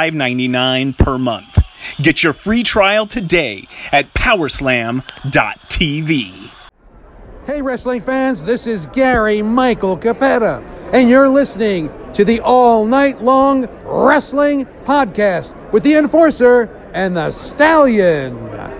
$5.99 per month. Get your free trial today at powerslam.tv. Hey, wrestling fans, this is Gary Michael Cappetta, and you're listening to the All Night Long Wrestling Podcast with the Enforcer and the Stallion.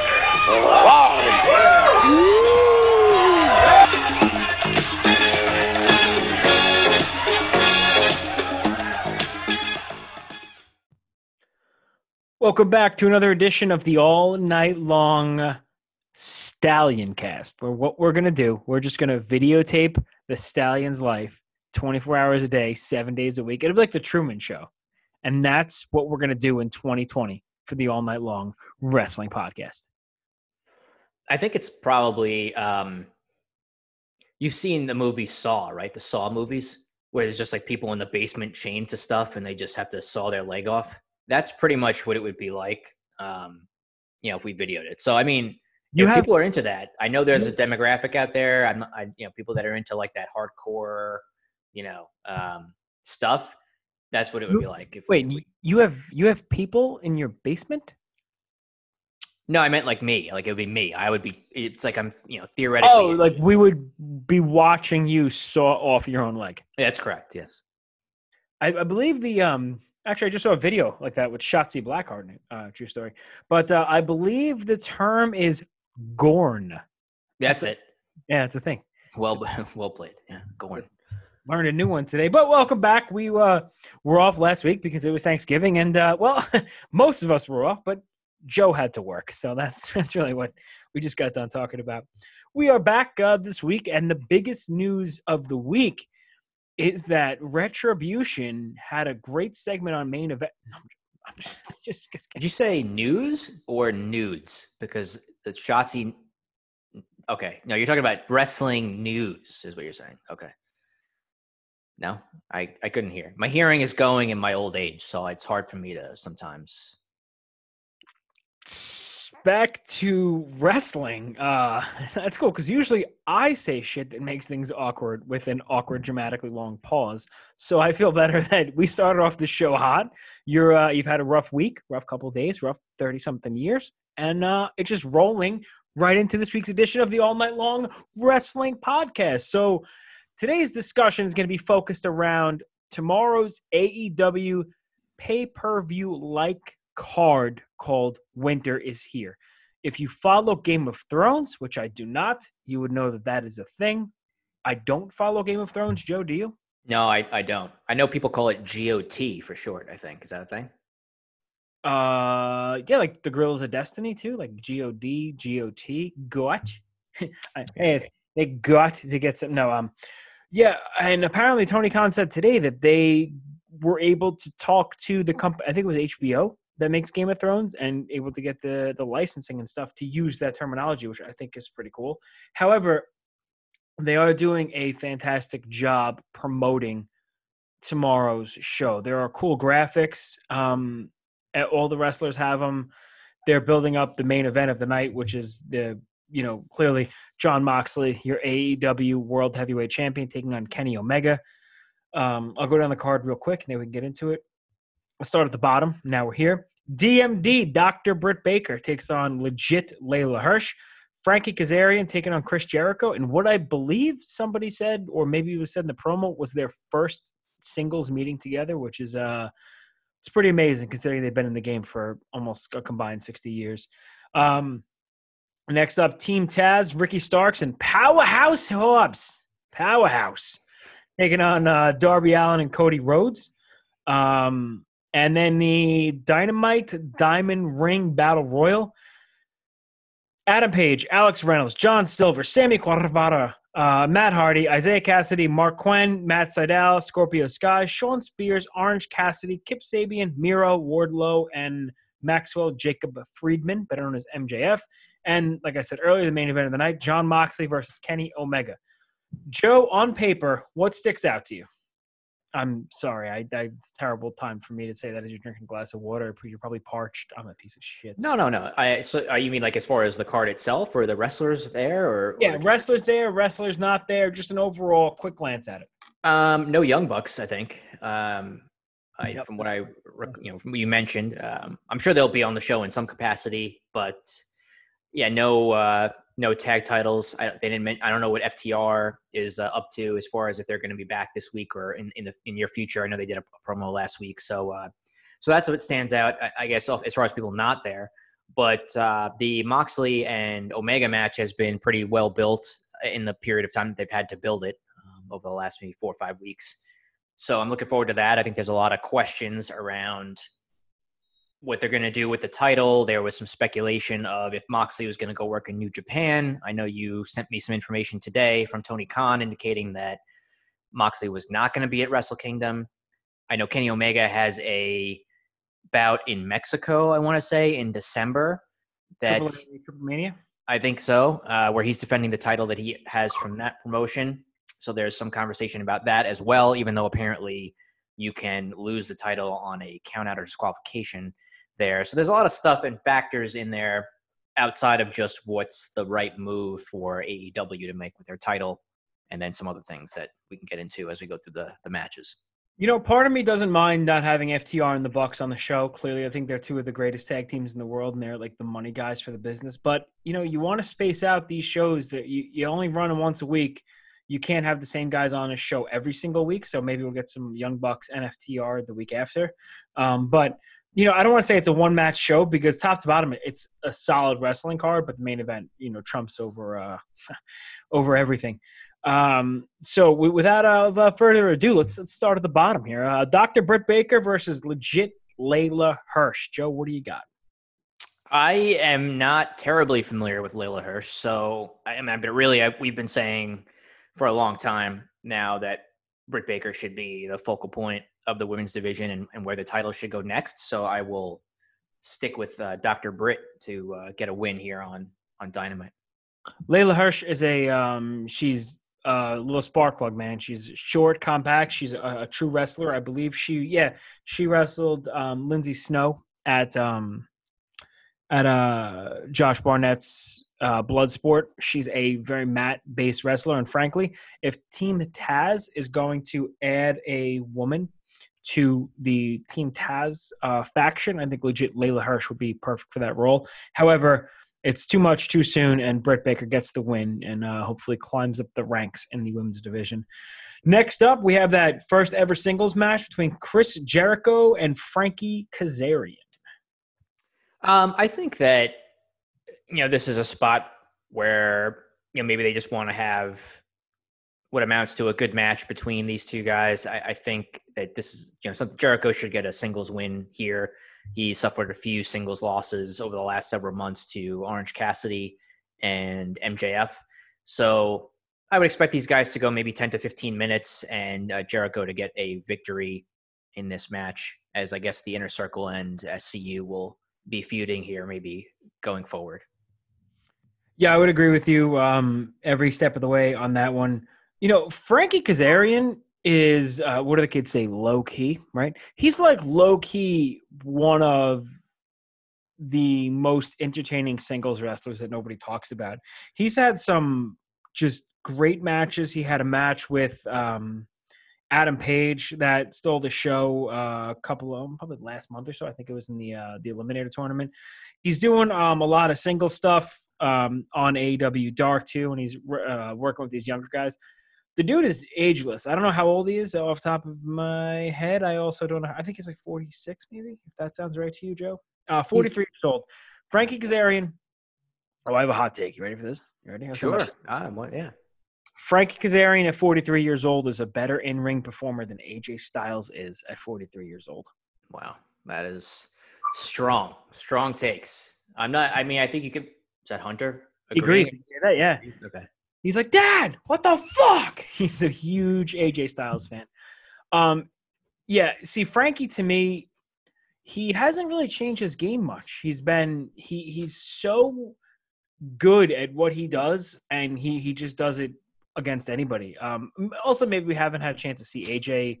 Welcome back to another edition of the all night long Stallion cast. Where what we're going to do, we're just going to videotape the Stallion's life 24 hours a day, seven days a week. It'll be like the Truman Show. And that's what we're going to do in 2020 for the all night long wrestling podcast. I think it's probably um you've seen the movie Saw, right? The Saw movies where there's just like people in the basement chained to stuff and they just have to saw their leg off. That's pretty much what it would be like um you know if we videoed it. So I mean, You if have- people are into that. I know there's a demographic out there. I'm I you know people that are into like that hardcore, you know, um stuff. That's what it would be like if Wait, we- you- you have you have people in your basement? No, I meant like me. Like it would be me. I would be. It's like I'm, you know, theoretically. Oh, like we would be watching you saw off your own leg. Yeah, that's correct. Yes. I, I believe the um actually I just saw a video like that with Shotzi Blackheart in it. Uh, true story. But uh, I believe the term is gorn. That's it. Yeah, it's a thing. Well, well played. Yeah, gorn. Learned a new one today. But welcome back. We uh were off last week because it was Thanksgiving, and uh, well, most of us were off, but Joe had to work, so that's that's really what we just got done talking about. We are back uh, this week, and the biggest news of the week is that Retribution had a great segment on main event. I'm just, I'm just, just Did you say news or nudes? Because the Shotzi. Okay, no, you're talking about wrestling news, is what you're saying. Okay. No, I I couldn't hear. My hearing is going in my old age, so it's hard for me to sometimes. Back to wrestling. Uh, that's cool because usually I say shit that makes things awkward with an awkward, dramatically long pause. So I feel better that we started off the show hot. You're uh, you've had a rough week, rough couple days, rough thirty something years, and uh, it's just rolling right into this week's edition of the All Night Long Wrestling Podcast. So today's discussion is going to be focused around tomorrow's AEW pay per view like card called Winter is Here. If you follow Game of Thrones, which I do not, you would know that that is a thing. I don't follow Game of Thrones. Joe, do you? No, I I don't. I know people call it GOT for short. I think is that a thing? Uh, yeah, like the Grills of Destiny too, like G O D, G O T, got. I- hey, they got to get some. No, um, yeah, and apparently Tony Khan said today that they were able to talk to the company. I think it was HBO that makes Game of Thrones, and able to get the the licensing and stuff to use that terminology, which I think is pretty cool. However, they are doing a fantastic job promoting tomorrow's show. There are cool graphics. Um, all the wrestlers have them. They're building up the main event of the night, which is the you know, clearly Jon Moxley, your AEW World Heavyweight Champion, taking on Kenny Omega. Um, I'll go down the card real quick, and then we can get into it. I'll start at the bottom. Now we're here. DMD, Dr. Britt Baker takes on legit Leyla Hirsch. Frankie Kazarian taking on Chris Jericho. And what I believe somebody said, or maybe it was said in the promo, was their first singles meeting together, which is uh it's pretty amazing considering they've been in the game for almost a combined 60 years. Um next up, Team Taz, Ricky Starks, and Powerhouse Hobbs. Powerhouse. Taking on uh, Darby Allin and Cody Rhodes. Um, and then the Dynamite Diamond Ring Battle Royal. Adam Page, Alex Reynolds, John Silver, Sammy Guevara, uh, Matt Hardy, Isiah Kassidy, Marq Quen, Matt Sydal, Scorpio Sky, Shawn Spears, Orange Cassidy, Kip Sabian, Miro, Wardlow, and Maxwell Jacob Friedman, better known as MJF. And like I said earlier, the main event of the night, Jon Moxley versus Kenny Omega. Joe, on paper, what sticks out to you? I'm sorry. I, I it's a terrible time for me to say that as you're drinking a glass of water. You're probably parched. I'm a piece of shit. No, no, no. I so uh, you mean like as far as the card itself, or the wrestlers there, or Yeah, or- wrestlers there, wrestlers not there. Just an overall quick glance at it. Um, no young bucks, I think. Um, I, Yep. from what I, rec- you know, from what you mentioned, um, I'm sure they'll be on the show in some capacity, but yeah, no, uh, no tag titles. I, they didn't. I don't know what FTR is uh, up to as far as if they're going to be back this week or in in the in near future. I know they did a promo last week, so uh, so that's what stands out, I, I guess, as far as people not there. But uh, the Moxley and Omega match has been pretty well built in the period of time that they've had to build it um, over the last maybe four or five weeks. So I'm looking forward to that. I think there's a lot of questions around what they're going to do with the title. There was some speculation of if Moxley was going to go work in New Japan. I know you sent me some information today from Tony Khan indicating that Moxley was not going to be at Wrestle Kingdom. I know Kenny Omega has a bout in Mexico, I want to say, in December. That Triple, Triple Mania. I think so, uh, where he's defending the title that he has from that promotion. So there's some conversation about that as well, even though apparently you can lose the title on a count out or disqualification there. So there's a lot of stuff and factors in there outside of just what's the right move for AEW to make with their title, and then some other things that we can get into as we go through the, the matches. You know, part of me doesn't mind not having FTR and the Bucks on the show. Clearly, I think they're two of the greatest tag teams in the world, and they're like the money guys for the business. But you know, you want to space out these shows that you, you only run them once a week. You can't have the same guys on a show every single week. So maybe we'll get some Young Bucks and FTR the week after. Um, but you know, I don't want to say it's a one match show because top to bottom, it's a solid wrestling card. But the main event, you know, trumps over uh, over everything. Um, so w- without uh, further ado, let's let's start at the bottom here. Uh, Dr. Britt Baker versus legit Leyla Hirsch. Joe, what do you got? I am not terribly familiar with Leyla Hirsch, so I mean, but really, I, we've been saying for a long time now that Britt Baker should be the focal point of the women's division and, and where the title should go next. So I will stick with uh, Dr. Britt to uh, get a win here on on Dynamite. Layla Hirsch is a um, she's a little spark plug, man. She's short, compact. She's a, a true wrestler. I believe she, yeah, she wrestled um, Lindsey Snow at um, at uh, Josh Barnett's uh, Bloodsport. She's a very mat based wrestler, and frankly, if Team Taz is going to add a woman to the Team Taz uh, faction, I think legit Leyla Hirsch would be perfect for that role. However, it's too much too soon, and Britt Baker gets the win and uh, hopefully climbs up the ranks in the women's division. Next up, we have that first ever singles match between Chris Jericho and Frankie Kazarian. Um, I think that you know this is a spot where you know maybe they just want to have what amounts to a good match between these two guys. I, I think that this is you know something Jericho should get a singles win here. He suffered a few singles losses over the last several months to Orange Cassidy and MJF. So I would expect these guys to go maybe 10 to 15 minutes and uh, Jericho to get a victory in this match, as I guess the inner circle and SCU will be feuding here, maybe going forward. Yeah, I would agree with you um, every step of the way on that one. You know, Frankie Kazarian is uh, what do the kids say? Low key, right? He's like low key one of the most entertaining singles wrestlers that nobody talks about. He's had some just great matches. He had a match with um, Adam Page that stole the show uh, a couple of probably last month or so. I think it was in the uh, the Eliminator tournament. He's doing um, a lot of single stuff um, on AEW Dark too, and he's uh, working with these younger guys. The dude is ageless. I don't know how old he is off top of my head. I also don't know. I think he's like 46, maybe, if that sounds right to you, Joe. Uh, 43 years old. Frankie Kazarian. Oh, I have a hot take. You ready for this? You ready? Sure. Ah, what, yeah. Frankie Kazarian at 43 years old is a better in-ring performer than AJ Styles is at 43 years old. Wow, that is strong. Strong takes. I'm not. I mean, I think you could. That Hunter? Agree. That, yeah. Okay. He's like, Dad, what the fuck? He's a huge AJ Styles fan. Um, yeah. See, Frankie to me, he hasn't really changed his game much. He's been he he's so good at what he does, and he he just does it against anybody. Um, also, maybe we haven't had a chance to see AJ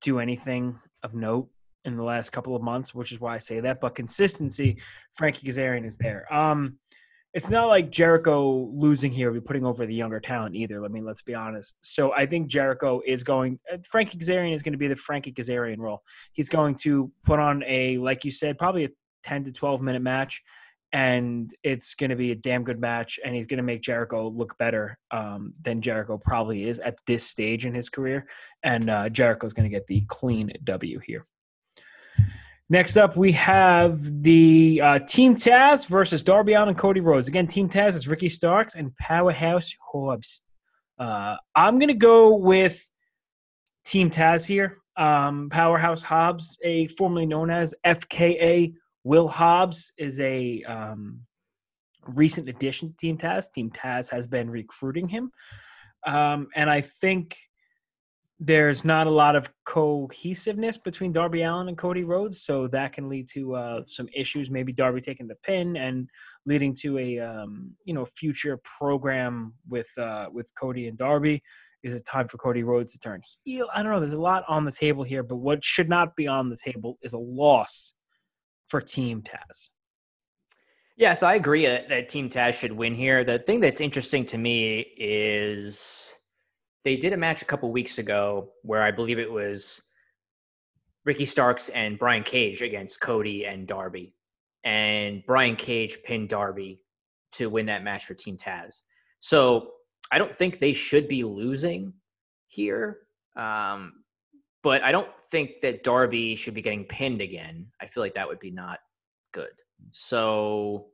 do anything of note in the last couple of months, which is why I say that. But consistency, Frankie Kazarian is there. Um, it's not like Jericho losing here, be putting over the younger talent either. I mean, let's be honest. So I think Jericho is going. Uh, Frankie Kazarian is going to be the Frankie Kazarian role. He's going to put on a, like you said, probably a ten to twelve minute match, and it's going to be a damn good match. And he's going to make Jericho look better um, than Jericho probably is at this stage in his career. And uh, Jericho's going to get the clean W here. Next up, we have the uh, Team Taz versus Darby Allin and Cody Rhodes. Again, Team Taz is Ricky Starks and Powerhouse Hobbs. Uh, I'm going to go with Team Taz here. Um, Powerhouse Hobbs, a formerly known as FKA Will Hobbs, is a um, recent addition to Team Taz. Team Taz has been recruiting him. Um, and I think – there's not a lot of cohesiveness between Darby Allin and Cody Rhodes, so that can lead to uh, some issues. Maybe Darby taking the pin and leading to a um, you know future program with uh, with Cody and Darby. Is it time for Cody Rhodes to turn heel? I don't know. There's a lot on the table here, but what should not be on the table is a loss for Team Taz. Yeah, so I agree that, that Team Taz should win here. The thing that's interesting to me is they did a match a couple weeks ago where I believe it was Ricky Starks and Brian Cage against Cody and Darby. And Brian Cage pinned Darby to win that match for Team Taz. So I don't think they should be losing here. Um, but I don't think that Darby should be getting pinned again. I feel like that would be not good. So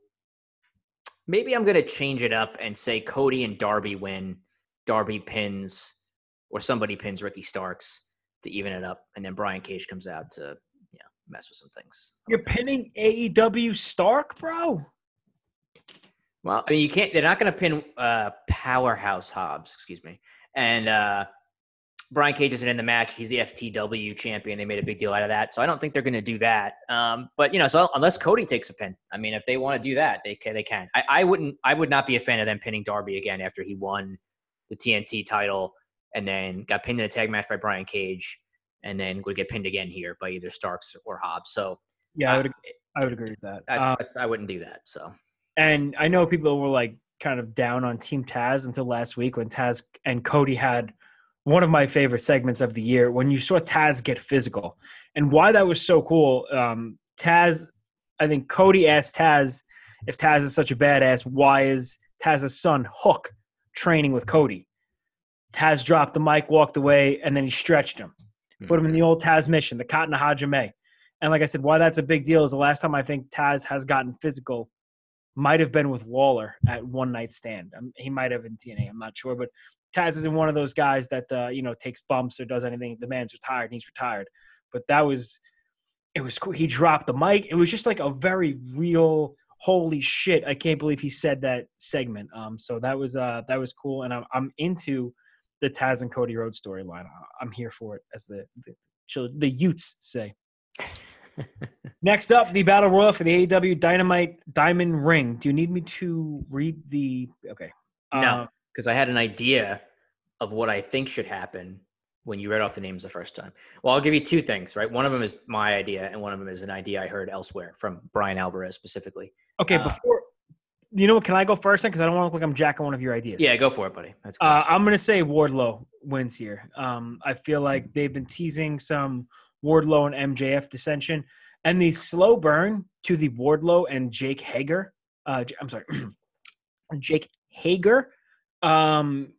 maybe I'm going to change it up and say Cody and Darby win Darby pins or somebody pins Ricky Starks to even it up, and then Brian Cage comes out to yeah mess with some things. You're pinning AEW Stark, bro. Well, I mean, you can't. They're not going to pin uh, Powerhouse Hobbs, excuse me, and uh, Brian Cage isn't in the match. He's the FTW champion. They made a big deal out of that, so I don't think they're going to do that. Um, but you know, so unless Cody takes a pin, I mean, if they want to do that, they can. They can. I, I wouldn't. I would not be a fan of them pinning Darby again after he won the TNT title, and then got pinned in a tag match by Brian Cage, and then would get pinned again here by either Starks or Hobbs. So yeah, I would, I would agree with that. That's, um, that's, I wouldn't do that. So and I know people were like kind of down on Team Taz until last week when Taz and Cody had one of my favorite segments of the year when you saw Taz get physical. And why that was so cool, um, Taz, I think Cody asked Taz if Taz is such a badass, why is Taz's son Hook training with Cody. Taz dropped the mic, walked away, and then he stretched him. Put him in the old Tazmission, the Katana Hajime. And like I said, why that's a big deal is the last time I think Taz has gotten physical might have been with Lawler at one night stand. Um, he might have in TNA, I'm not sure. But Taz isn't one of those guys that, uh, you know, takes bumps or does anything. The man's retired and he's retired. But that was, it was cool. He dropped the mic. It was just like a very real holy shit, I can't believe he said that segment. Um, so that was uh that was cool, and I'm I'm into the Taz and Cody Rhodes storyline. I'm here for it, as the the, the Utes say. Next up, the battle royal for the AEW Dynamite Diamond Ring. Do you need me to read the? Okay. No, because uh, I had an idea of what I think should happen, when you read off the names the first time. Well, I'll give you two things, right? One of them is my idea, and one of them is an idea I heard elsewhere from Brian Alvarez specifically. Okay, Uh, before you know what, can I go first then? Because I don't want to look like I'm jacking one of your ideas. Yeah, go for it, buddy. That's good. Uh, I'm gonna say Wardlow wins here. Um, I feel like they've been teasing some Wardlow and MJF dissension, and the slow burn to the Wardlow and Jake Hager. Uh, I'm sorry, Jake Hager. Um,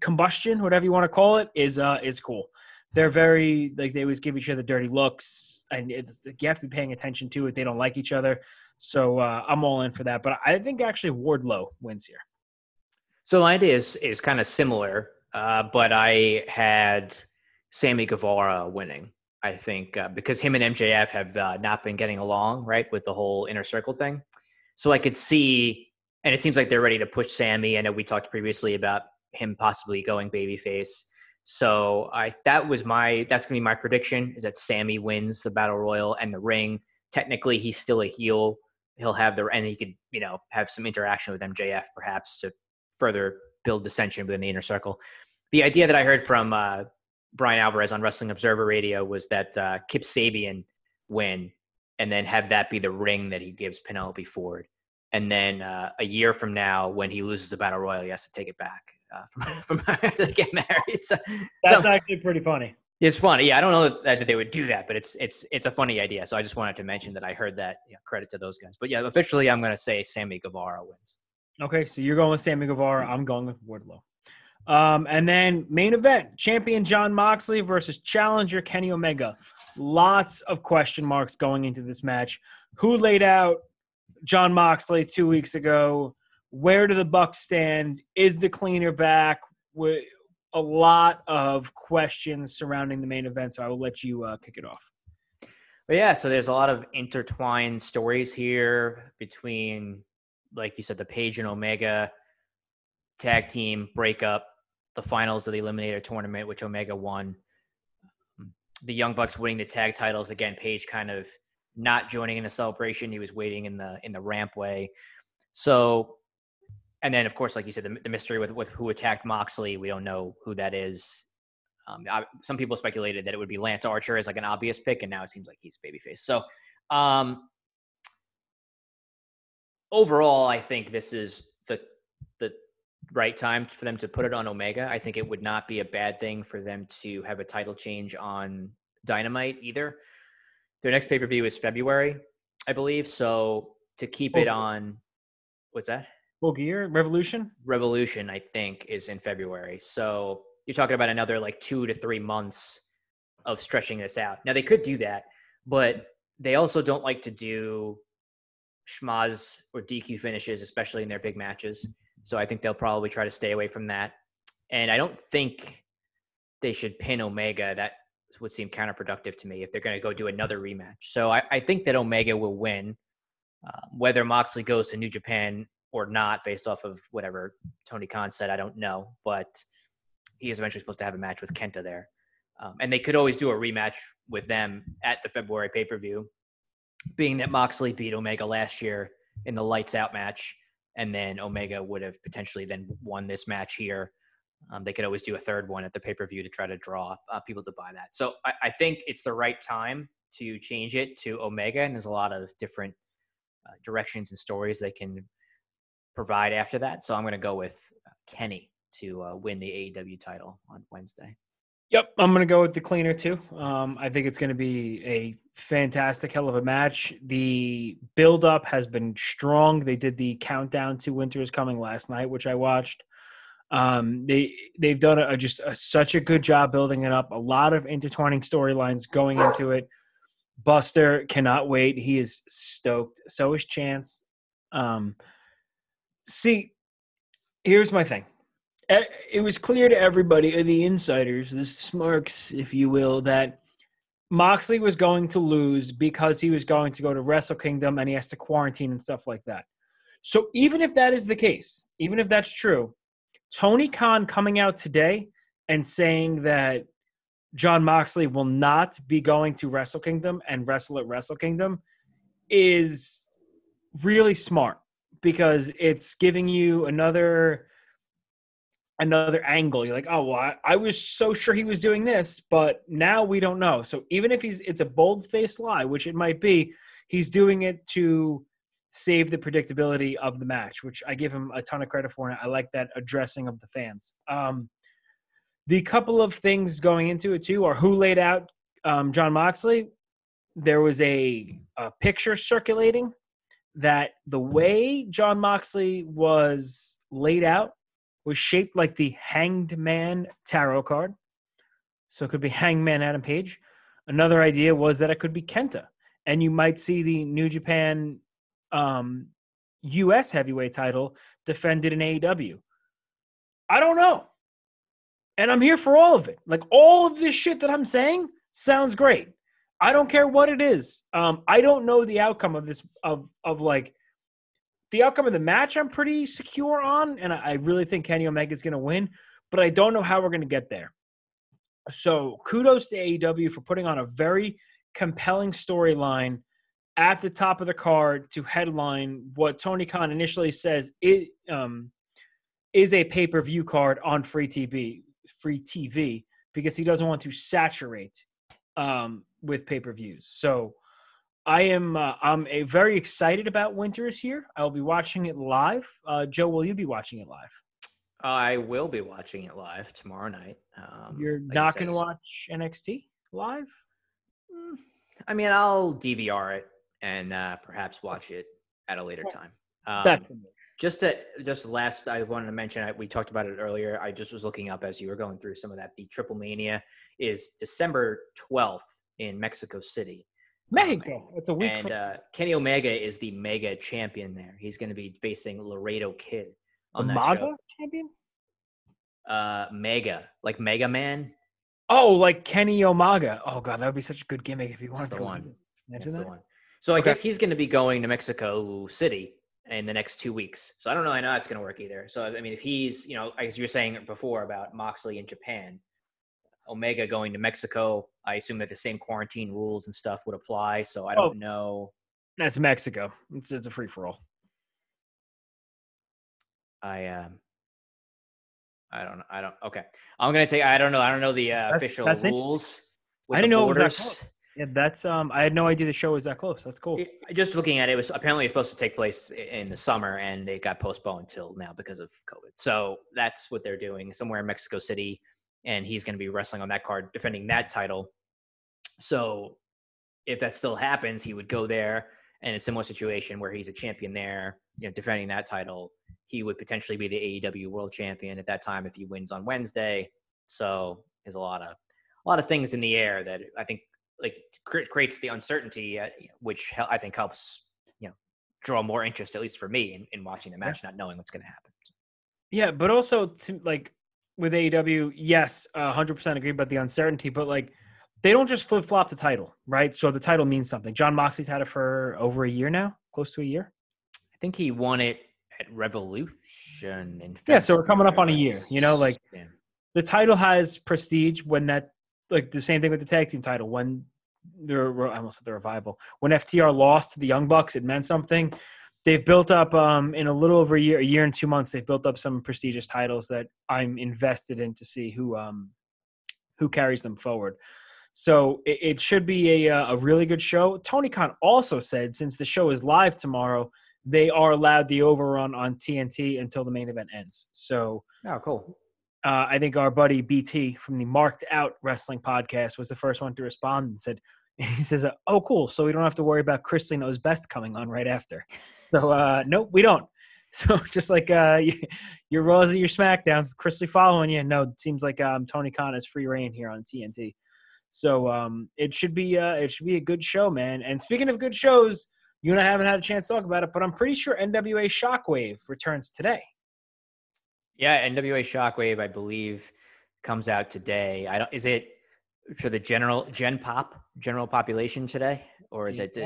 combustion, whatever you want to call it, is uh is cool. They're very like they always give each other dirty looks, and it's you have to be paying attention to it. They don't like each other, so uh, I'm all in for that. But I think actually Wardlow wins here. So my idea is is kind of similar, uh, but I had Sammy Guevara winning. I think uh, because him and MJF have uh, not been getting along, right, with the whole inner circle thing. So I could see, and it seems like they're ready to push Sammy. I know we talked previously about him possibly going babyface. So I that was my that's gonna be my prediction is that Sammy wins the battle royal and the ring. Technically, he's still a heel. He'll have the and he could you know have some interaction with MJF perhaps to further build dissension within the inner circle. The idea that I heard from uh, Brian Alvarez on Wrestling Observer Radio was that uh, Kip Sabian win and then have that be the ring that he gives Penelope Ford. And then uh, a year from now, when he loses the battle royal, he has to take it back uh, from, from after they get married. So, That's so- actually pretty funny. it's funny. Yeah, I don't know that, that they would do that, but it's it's it's a funny idea. So I just wanted to mention that I heard that. Credit to those guys. But yeah, officially, I'm going to say Sammy Guevara wins. Okay, so you're going with Sammy Guevara. I'm going with Wardlow. Um, and then main event: champion Jon Moxley versus challenger Kenny Omega. Lots of question marks going into this match. Who laid out Jon Moxley two weeks ago? Where do the Bucks stand? Is the cleaner back? Wi- A lot of questions surrounding the main event. So I will let you uh, kick it off. But yeah, so there's a lot of intertwined stories here between, like you said, the Page and Omega tag team breakup, the finals of the Eliminator tournament, which Omega won. The Young Bucks winning the tag titles again. Page kind of not joining in the celebration; he was waiting in the in the rampway. So, and then of course, like you said, the, the mystery with with who attacked Moxley. We don't know who that is. Um, I, some people speculated that it would be Lance Archer as like an obvious pick, and now it seems like he's babyface. So, um, overall, I think this is the the right time for them to put it on Omega. I think it would not be a bad thing for them to have a title change on Dynamite either. Their next pay per view is February, I believe. So to keep it Oh. on, what's that? Gear revolution. Revolution, I think, is in February. So you're talking about another like two to three months of stretching this out. Now they could do that, but they also don't like to do schmoz or DQ finishes, especially in their big matches. So I think they'll probably try to stay away from that. And I don't think they should pin Omega. That would seem counterproductive to me if they're going to go do another rematch. So I, I think that Omega will win. Uh, whether Moxley goes to New Japan or not, based off of whatever Tony Khan said, I don't know. But he is eventually supposed to have a match with Kenta there. Um, and they could always do a rematch with them at the February pay per view, being that Moxley beat Omega last year in the lights out match. And then Omega would have potentially then won this match here. Um, they could always do a third one at the pay per view to try to draw uh, people to buy that. So I, I think it's the right time to change it to Omega. And there's a lot of different uh, directions and stories they can provide after that. So I'm going to go with Kenny to uh, win the AEW title on Wednesday. Yep, I'm going to go with the cleaner too. Um, I think it's going to be a fantastic hell of a match. The build up has been strong. They did the countdown to Winter is Coming last night, which I watched. Um, they they've done a, just a, such a good job building it up. A lot of intertwining storylines going into it. Buster cannot wait. He is stoked. So is Chance. Um, see, here's my thing it was clear to everybody, uh, the insiders, the smarks, if you will, that Moxley was going to lose because he was going to go to Wrestle Kingdom and he has to quarantine and stuff like that. So even if that is the case, even if that's true, Tony Khan coming out today and saying that Jon Moxley will not be going to Wrestle Kingdom and wrestle at Wrestle Kingdom is really smart because it's giving you another another angle. You're like, oh well, I, I was so sure he was doing this, but now we don't know. So even if he's it's a bold faced lie, which it might be, he's doing it to save the predictability of the match, which I give him a ton of credit for. And I like that addressing of the fans. Um, the couple of things going into it too are who laid out um, Jon Moxley. There was a, a picture circulating that the way Jon Moxley was laid out was shaped like the Hanged Man tarot card. So it could be Hangman Adam Page. Another idea was that it could be Kenta. And you might see the New Japan um, US heavyweight title defended in AEW. I don't know. And I'm here for all of it. Like all of this shit that I'm saying sounds great. I don't care what it is. Um, I don't know the outcome of this of of like the outcome of the match. I'm pretty secure on, and I, I really think Kenny Omega is going to win, but I don't know how we're going to get there. So kudos to AEW for putting on a very compelling storyline at the top of the card to headline what Tony Khan initially says it um, is a pay per view card on free TV, free TV, because he doesn't want to saturate um, with pay per views. So I am uh, I'm a very excited about Winters here. I'll be watching it live. Uh, Joe, will you be watching it live? I will be watching it live tomorrow night. Um, You're like not I going to watch NXT live? I mean, I'll DVR it and uh, perhaps watch it at a later time. Um, That's just to just last, I wanted to mention. I- We talked about it earlier. I just was looking up as you were going through some of that. The Triple Mania is December twelfth in Mexico City. Mexico. It's a week and uh, Kenny Omega is the mega champion there. He's going to be facing Laredo Kid the on that MAGA show. champion. Uh, mega, like Mega Man. Oh, like Kenny Omega. Oh god, that would be such a good gimmick if you wanted the to one. Imagine the that. one. So I Okay. guess he's going to be going to Mexico City in the next two weeks. So I don't really know how it's going to work either. So I mean, if he's, you know, as you were saying before about Moxley in Japan, Omega going to Mexico, I assume that the same quarantine rules and stuff would apply. So I Oh. don't know. That's Mexico. It's, it's a free for all. I um, I don't. Know. I don't. Okay, I'm gonna take. I don't know. I don't know the uh, That's- official that's rules. I didn't know it was that close. Yeah, that's um. I had no idea the show was that close. That's cool. It- Just looking at it, it was apparently it's supposed to take place in the summer, and it got postponed until now because of COVID. So that's what they're doing somewhere in Mexico City, and he's going to be wrestling on that card, defending that title. So if that still happens, he would go there, in a similar situation where he's a champion there, you know, defending that title. He would potentially be the AEW World Champion at that time if he wins on Wednesday. So there's a lot of a lot of things in the air that I think like cre- creates the uncertainty, uh, which I think helps you know draw more interest, at least for me, in, in watching the match, not knowing what's going to happen. Yeah, but also to, like with AEW, yes, a hundred percent agree about the uncertainty. But like, they don't just flip flop the title, right? So the title means something. Jon Moxley's had it for over a year now, close to a year. I think he won it at Revolution. In Yeah, so we're coming up on a year. You know, like Yeah. the title has prestige when that like the same thing with the tag team title when they're I almost said the revival when FTR lost to the Young Bucks it meant something they've built up um in a little over a year a year and two months they've built up some prestigious titles that I'm invested in to see who um who carries them forward so it, it should be a uh, a really good show Tony Khan also said since the show is live tomorrow they are allowed the overrun on TNT until the main event ends so Oh, cool. uh, I think our buddy BT from the Marked Out Wrestling podcast was the first one to respond and said, he says, "Oh, cool. So we don't have to worry about Chrisley Knows Best coming on right after." So uh, nope, we don't. So just like uh, you, your Raws or your SmackDown, Chrisley following you. No, it seems like um, Tony Khan has free reign here on TNT. So um, it should be uh, it should be a good show, man. And speaking of good shows, you and I haven't had a chance to talk about it, but I'm pretty sure NWA Shockwave returns today. Yeah, NWA Shockwave, I believe, comes out today. I don't. Is it for the general Gen Pop general population today, or is it?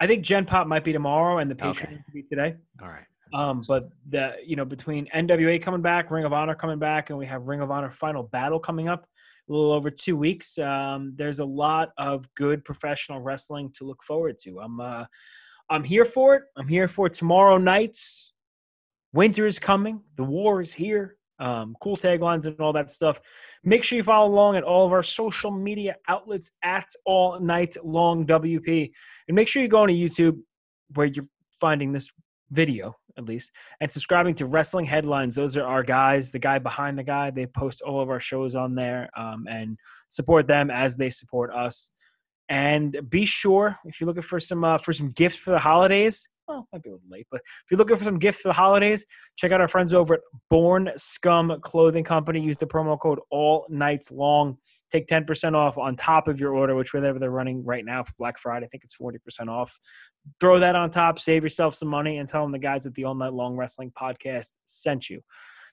I think Gen Pop might be tomorrow, and the Patreon Okay. be today. All right. Um, but the you know between NWA coming back, Ring of Honor coming back, and we have Ring of Honor Final Battle coming up a little over two weeks. Um, there's a lot of good professional wrestling to look forward to. I'm uh, I'm here for it. I'm here for tomorrow night's. Winter is coming. The war is here. Um, cool taglines and all that stuff. Make sure you follow along at all of our social media outlets at All Night Long WP, and make sure you go on to YouTube where you're finding this video at least and subscribing to wrestling headlines. Those are our guys the guy behind the guy. They post all of our shows on there um, and support them as they support us. And be sure if you're looking for some uh, for some gifts for the holidays well might be a little late but if you're looking for some gifts for the holidays check out our friends over at born scum clothing company use the promo code all nights long take 10% off on top of your order which whatever they're running right now for black friday i think it's 40% off throw that on top, save yourself some money, and tell them the guys at the All Night Long Wrestling Podcast sent you.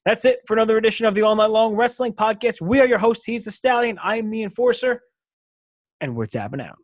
That's it for another edition of the All Night Long Wrestling Podcast. We are your host. He's the Stallion. I am the Enforcer, and we're tapping out.